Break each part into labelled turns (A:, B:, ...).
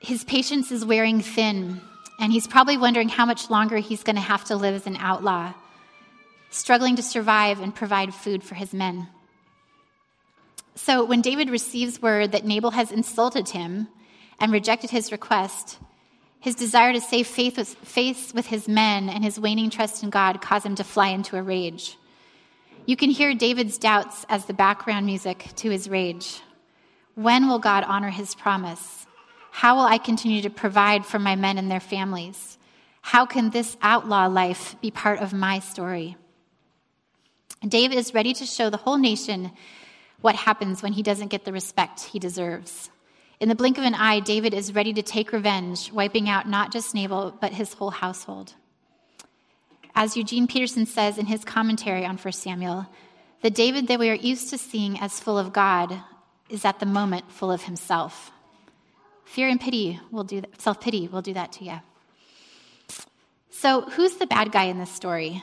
A: His patience is wearing thin, and he's probably wondering how much longer he's going to have to live as an outlaw, struggling to survive and provide food for his men. So when David receives word that Nabal has insulted him and rejected his request, his desire to save faith with, faith with his men and his waning trust in God cause him to fly into a rage. You can hear David's doubts as the background music to his rage. When will God honor his promise? How will I continue to provide for my men and their families? How can this outlaw life be part of my story? David is ready to show the whole nation what happens when he doesn't get the respect he deserves. In the blink of an eye, David is ready to take revenge, wiping out not just Nabal, but his whole household. As Eugene Peterson says in his commentary on 1 Samuel, the David that we are used to seeing as full of God is at the moment full of himself. Fear and pity will do that, self pity will do that to you. So, who's the bad guy in this story?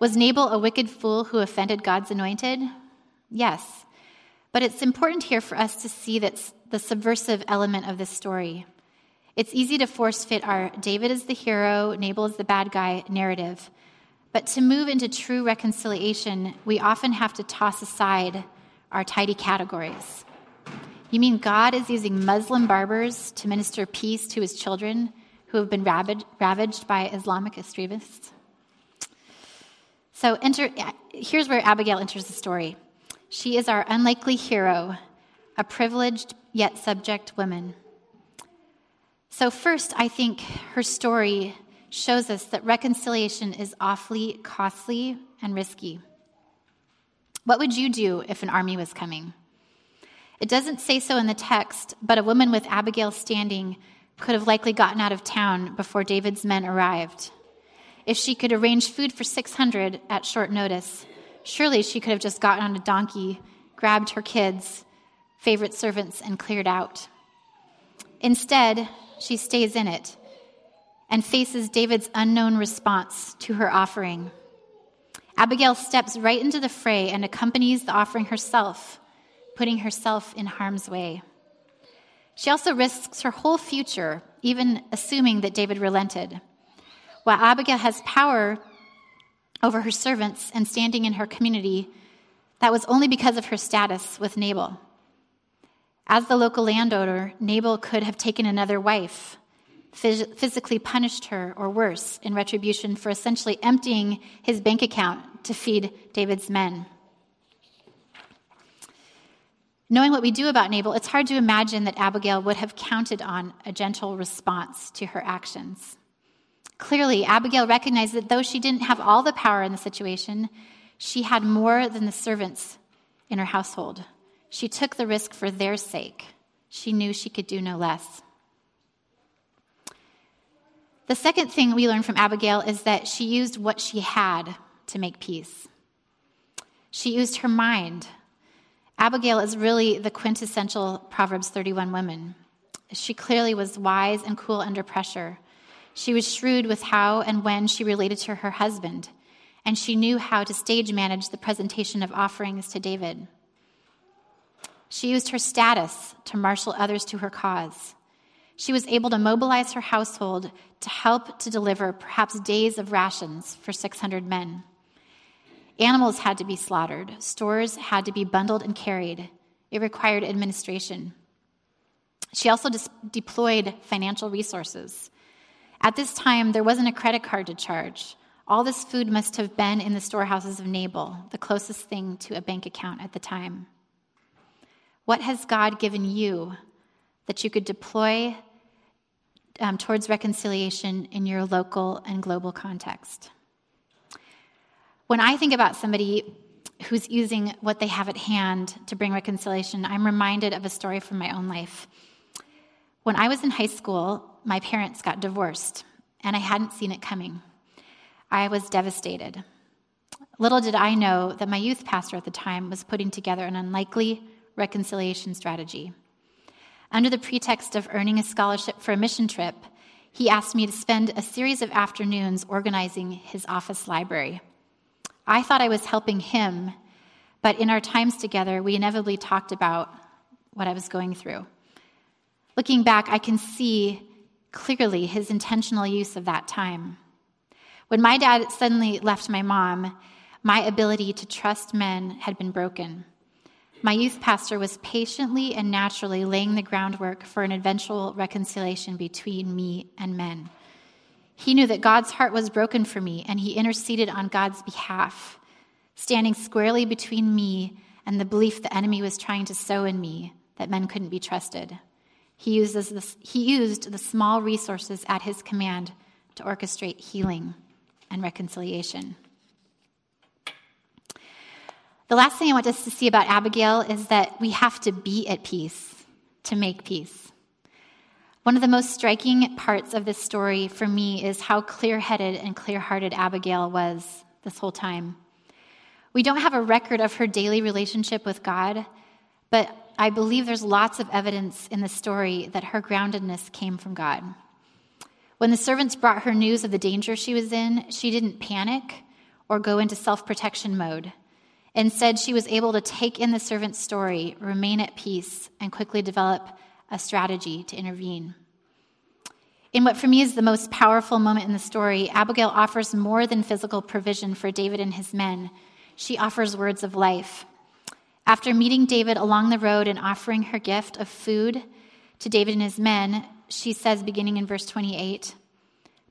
A: Was Nabal a wicked fool who offended God's anointed? Yes. But it's important here for us to see that the subversive element of this story. It's easy to force fit our David is the hero, Nabal is the bad guy narrative. But to move into true reconciliation, we often have to toss aside our tidy categories. You mean God is using Muslim barbers to minister peace to his children who have been ravaged by Islamic extremists? So enter, here's where Abigail enters the story. She is our unlikely hero, a privileged yet subject woman. So, first, I think her story shows us that reconciliation is awfully costly and risky. What would you do if an army was coming? It doesn't say so in the text, but a woman with Abigail standing could have likely gotten out of town before David's men arrived. If she could arrange food for 600 at short notice, surely she could have just gotten on a donkey, grabbed her kids, favorite servants, and cleared out. Instead, she stays in it and faces David's unknown response to her offering. Abigail steps right into the fray and accompanies the offering herself, putting herself in harm's way. She also risks her whole future, even assuming that David relented. While Abigail has power over her servants and standing in her community, that was only because of her status with Nabal. As the local landowner, Nabal could have taken another wife, physically punished her, or worse, in retribution for essentially emptying his bank account to feed David's men. Knowing what we do about Nabal, it's hard to imagine that Abigail would have counted on a gentle response to her actions. Clearly, Abigail recognized that though she didn't have all the power in the situation, she had more than the servants in her household. She took the risk for their sake. She knew she could do no less. The second thing we learn from Abigail is that she used what she had to make peace. She used her mind. Abigail is really the quintessential Proverbs 31 woman. She clearly was wise and cool under pressure. She was shrewd with how and when she related to her husband, and she knew how to stage manage the presentation of offerings to David. She used her status to marshal others to her cause. She was able to mobilize her household to help to deliver perhaps days of rations for 600 men. Animals had to be slaughtered, stores had to be bundled and carried. It required administration. She also dis- deployed financial resources. At this time, there wasn't a credit card to charge. All this food must have been in the storehouses of Nabal, the closest thing to a bank account at the time. What has God given you that you could deploy um, towards reconciliation in your local and global context? When I think about somebody who's using what they have at hand to bring reconciliation, I'm reminded of a story from my own life. When I was in high school, my parents got divorced, and I hadn't seen it coming. I was devastated. Little did I know that my youth pastor at the time was putting together an unlikely reconciliation strategy. Under the pretext of earning a scholarship for a mission trip, he asked me to spend a series of afternoons organizing his office library. I thought I was helping him, but in our times together, we inevitably talked about what I was going through. Looking back, I can see clearly his intentional use of that time. When my dad suddenly left my mom, my ability to trust men had been broken. My youth pastor was patiently and naturally laying the groundwork for an eventual reconciliation between me and men. He knew that God's heart was broken for me, and he interceded on God's behalf, standing squarely between me and the belief the enemy was trying to sow in me that men couldn't be trusted. He, uses he used the small resources at his command to orchestrate healing and reconciliation. The last thing I want us to see about Abigail is that we have to be at peace to make peace. One of the most striking parts of this story for me is how clear headed and clear hearted Abigail was this whole time. We don't have a record of her daily relationship with God, but I believe there's lots of evidence in the story that her groundedness came from God. When the servants brought her news of the danger she was in, she didn't panic or go into self protection mode. Instead, she was able to take in the servant's story, remain at peace, and quickly develop a strategy to intervene. In what for me is the most powerful moment in the story, Abigail offers more than physical provision for David and his men. She offers words of life. After meeting David along the road and offering her gift of food to David and his men, she says, beginning in verse 28,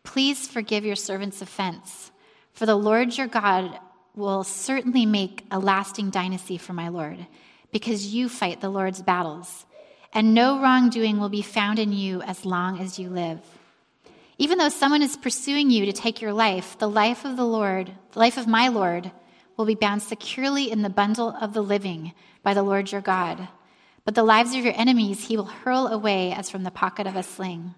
A: Please forgive your servant's offense, for the Lord your God will certainly make a lasting dynasty for my Lord, because you fight the Lord's battles, and no wrongdoing will be found in you as long as you live. Even though someone is pursuing you to take your life, the life of the Lord, the life of my Lord, will be bound securely in the bundle of the living by the Lord your God. But the lives of your enemies he will hurl away as from the pocket of a sling.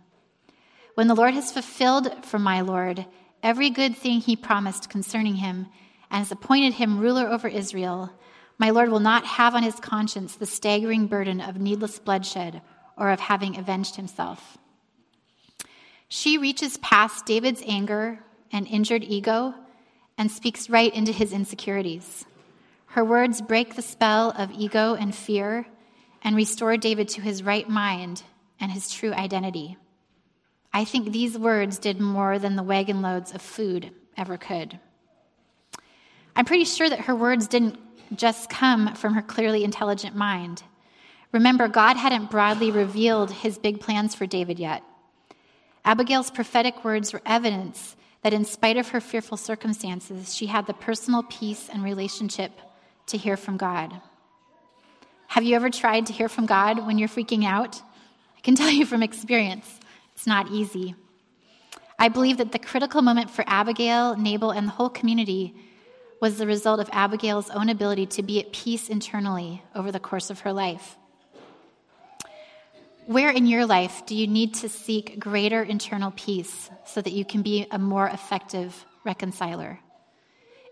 A: When the Lord has fulfilled for my Lord every good thing he promised concerning him, and has appointed him ruler over Israel, my Lord will not have on his conscience the staggering burden of needless bloodshed or of having avenged himself. She reaches past David's anger and injured ego and speaks right into his insecurities. Her words break the spell of ego and fear and restore David to his right mind and his true identity. I think these words did more than the wagon loads of food ever could. I'm pretty sure that her words didn't just come from her clearly intelligent mind. Remember, God hadn't broadly revealed his big plans for David yet. Abigail's prophetic words were evidence that, in spite of her fearful circumstances, she had the personal peace and relationship to hear from God. Have you ever tried to hear from God when you're freaking out? I can tell you from experience, it's not easy. I believe that the critical moment for Abigail, Nabal, and the whole community was the result of Abigail's own ability to be at peace internally over the course of her life. Where in your life do you need to seek greater internal peace so that you can be a more effective reconciler?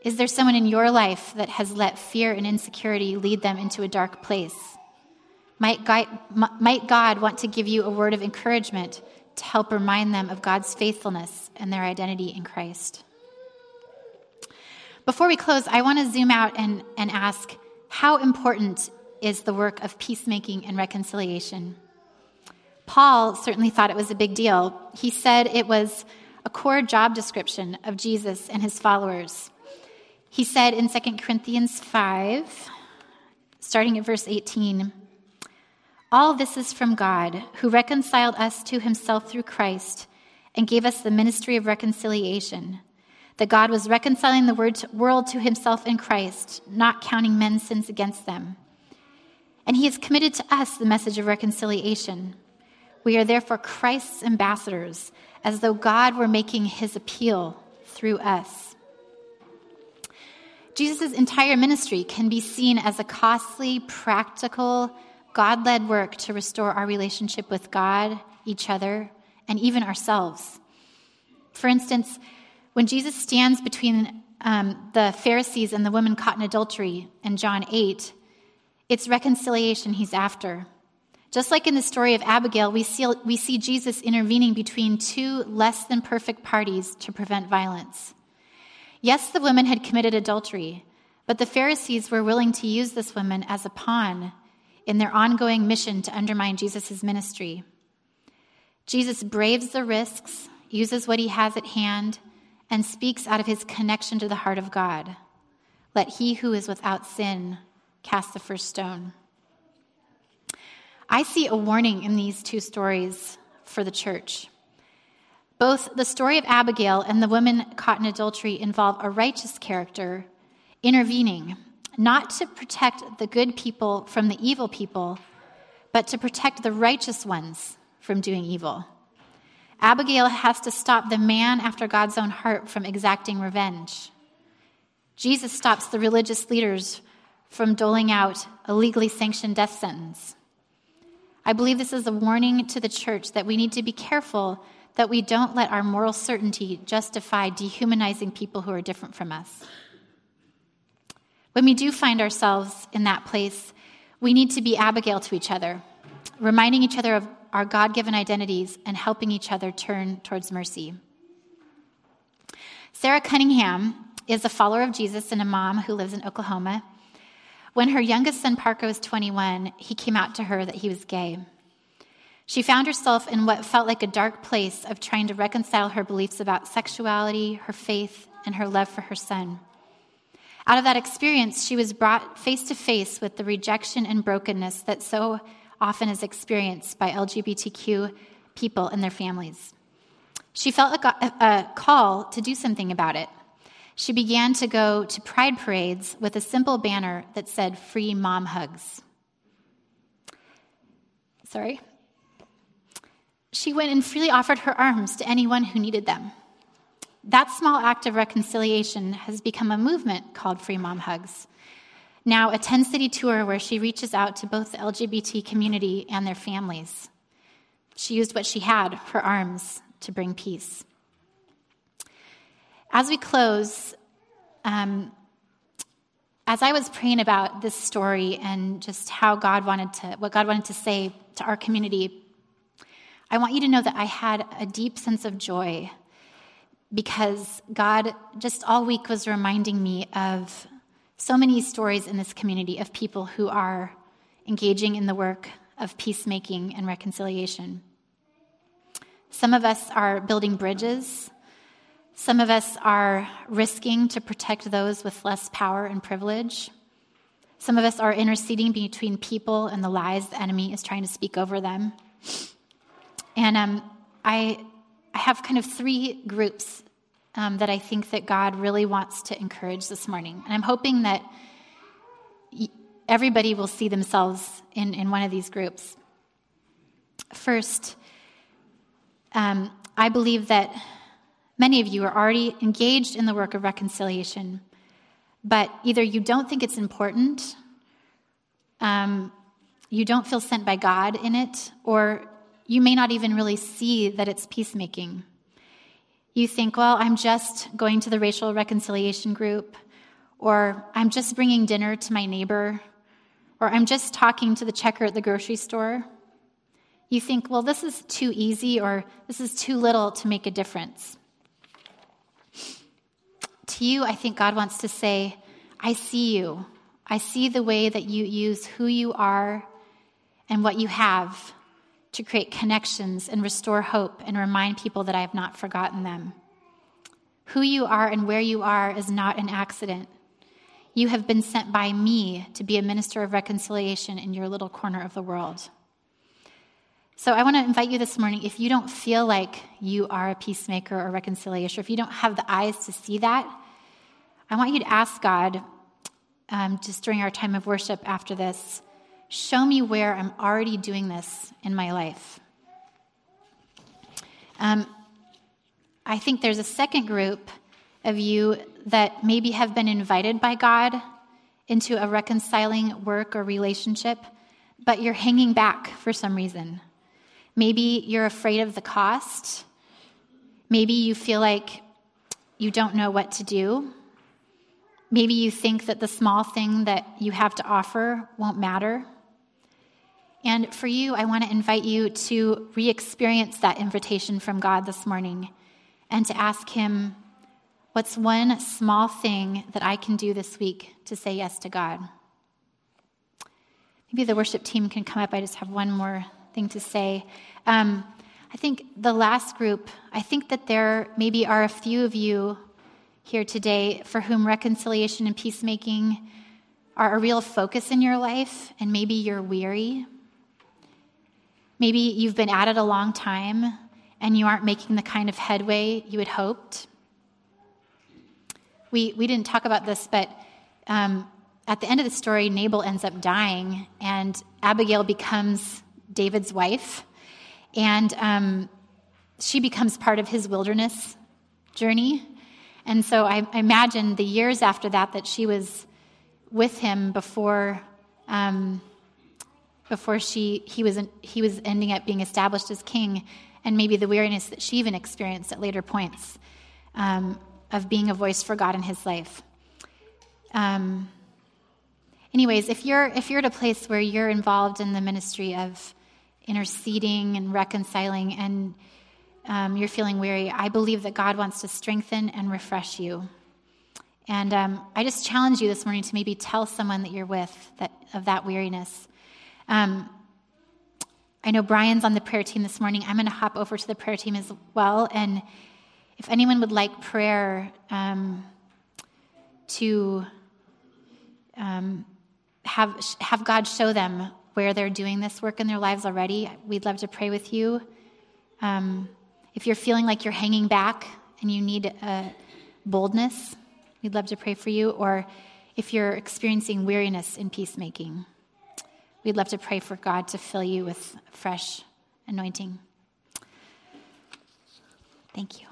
A: Is there someone in your life that has let fear and insecurity lead them into a dark place? Might God, want to give you a word of encouragement to help remind them of God's faithfulness and their identity in Christ? Before we close, I want to zoom out and, and ask how important is the work of peacemaking and reconciliation? Paul certainly thought it was a big deal. He said it was a core job description of Jesus and his followers. He said in 2 Corinthians 5, starting at verse 18, All this is from God, who reconciled us to himself through Christ and gave us the ministry of reconciliation. That God was reconciling the world to himself in Christ, not counting men's sins against them. And he has committed to us the message of reconciliation. We are therefore Christ's ambassadors, as though God were making his appeal through us. Jesus' entire ministry can be seen as a costly, practical, God led work to restore our relationship with God, each other, and even ourselves. For instance, when Jesus stands between um, the Pharisees and the woman caught in adultery in John 8, it's reconciliation he's after. Just like in the story of Abigail, we see, we see Jesus intervening between two less than perfect parties to prevent violence. Yes, the woman had committed adultery, but the Pharisees were willing to use this woman as a pawn in their ongoing mission to undermine Jesus' ministry. Jesus braves the risks, uses what he has at hand, and speaks out of his connection to the heart of God. Let he who is without sin cast the first stone. I see a warning in these two stories for the church. Both the story of Abigail and the woman caught in adultery involve a righteous character intervening, not to protect the good people from the evil people, but to protect the righteous ones from doing evil. Abigail has to stop the man after God's own heart from exacting revenge. Jesus stops the religious leaders from doling out a legally sanctioned death sentence. I believe this is a warning to the church that we need to be careful that we don't let our moral certainty justify dehumanizing people who are different from us. When we do find ourselves in that place, we need to be Abigail to each other, reminding each other of our God given identities and helping each other turn towards mercy. Sara Cunningham is a follower of Jesus and a mom who lives in Oklahoma. When her youngest son, Parker, was 21, he came out to her that he was gay. She found herself in what felt like a dark place of trying to reconcile her beliefs about sexuality, her faith, and her love for her son. Out of that experience, she was brought face to face with the rejection and brokenness that so often is experienced by LGBTQ people and their families. She felt a, a call to do something about it she began to go to pride parades with a simple banner that said free mom hugs. Sorry. She went and freely offered her arms to anyone who needed them. That small act of reconciliation has become a movement called Free Mom Hugs. Now, a 10 city tour where she reaches out to both the LGBT community and their families. She used what she had, her arms, to bring peace. As we close, um, as I was praying about this story and just how God wanted to, what God wanted to say to our community, I want you to know that I had a deep sense of joy because God just all week was reminding me of so many stories in this community of people who are engaging in the work of peacemaking and reconciliation. Some of us are building bridges some of us are risking to protect those with less power and privilege. Some of us are interceding between people and the lies the enemy is trying to speak over them. And um, I, I have kind of three groups um, that I think that God really wants to encourage this morning. And I'm hoping that everybody will see themselves in, in one of these groups. First, um, I believe that Many of you are already engaged in the work of reconciliation, but either you don't think it's important, um, you don't feel sent by God in it, or you may not even really see that it's peacemaking. You think, well, I'm just going to the racial reconciliation group, or I'm just bringing dinner to my neighbor, or I'm just talking to the checker at the grocery store. You think, well, this is too easy, or this is too little to make a difference to you, I think God wants to say, I see you. I see the way that you use who you are and what you have to create connections and restore hope and remind people that I have not forgotten them. Who you are and where you are is not an accident. You have been sent by me to be a minister of reconciliation in your little corner of the world. So I want to invite you this morning if you don't feel like you are a peacemaker or reconciliation, if you don't have the eyes to see that, I want you to ask God, um, just during our time of worship after this, show me where I'm already doing this in my life. Um, I think there's a second group of you that maybe have been invited by God into a reconciling work or relationship, but you're hanging back for some reason. Maybe you're afraid of the cost. Maybe you feel like you don't know what to do. Maybe you think that the small thing that you have to offer won't matter. And for you, I want to invite you to re experience that invitation from God this morning and to ask Him, What's one small thing that I can do this week to say yes to God? Maybe the worship team can come up. I just have one more thing to say. Um, I think the last group, I think that there maybe are a few of you here today for whom reconciliation and peacemaking are a real focus in your life, and maybe you're weary. Maybe you've been at it a long time and you aren't making the kind of headway you had hoped. We, we didn't talk about this, but um, at the end of the story, Nabal ends up dying, and Abigail becomes David's wife. And um, she becomes part of his wilderness journey. And so I, I, imagine the years after that that she was with him before, um, before she, he, was, he was ending up being established as king, and maybe the weariness that she even experienced at later points um, of being a voice for God in his life. Um, anyways, if you're, if you're at a place where you're involved in the ministry of interceding and reconciling and um, you're feeling weary, I believe that God wants to strengthen and refresh you. And um, I just challenge you this morning to maybe tell someone that you're with that, of that weariness. Um, I know Brian's on the prayer team this morning. I'm going to hop over to the prayer team as well. And if anyone would like prayer um, to um, have, have God show them where they're doing this work in their lives already, we'd love to pray with you. Um, if you're feeling like you're hanging back and you need boldness, we'd love to pray for you. Or if you're experiencing weariness in peacemaking, we'd love to pray for God to fill you with fresh anointing. Thank you.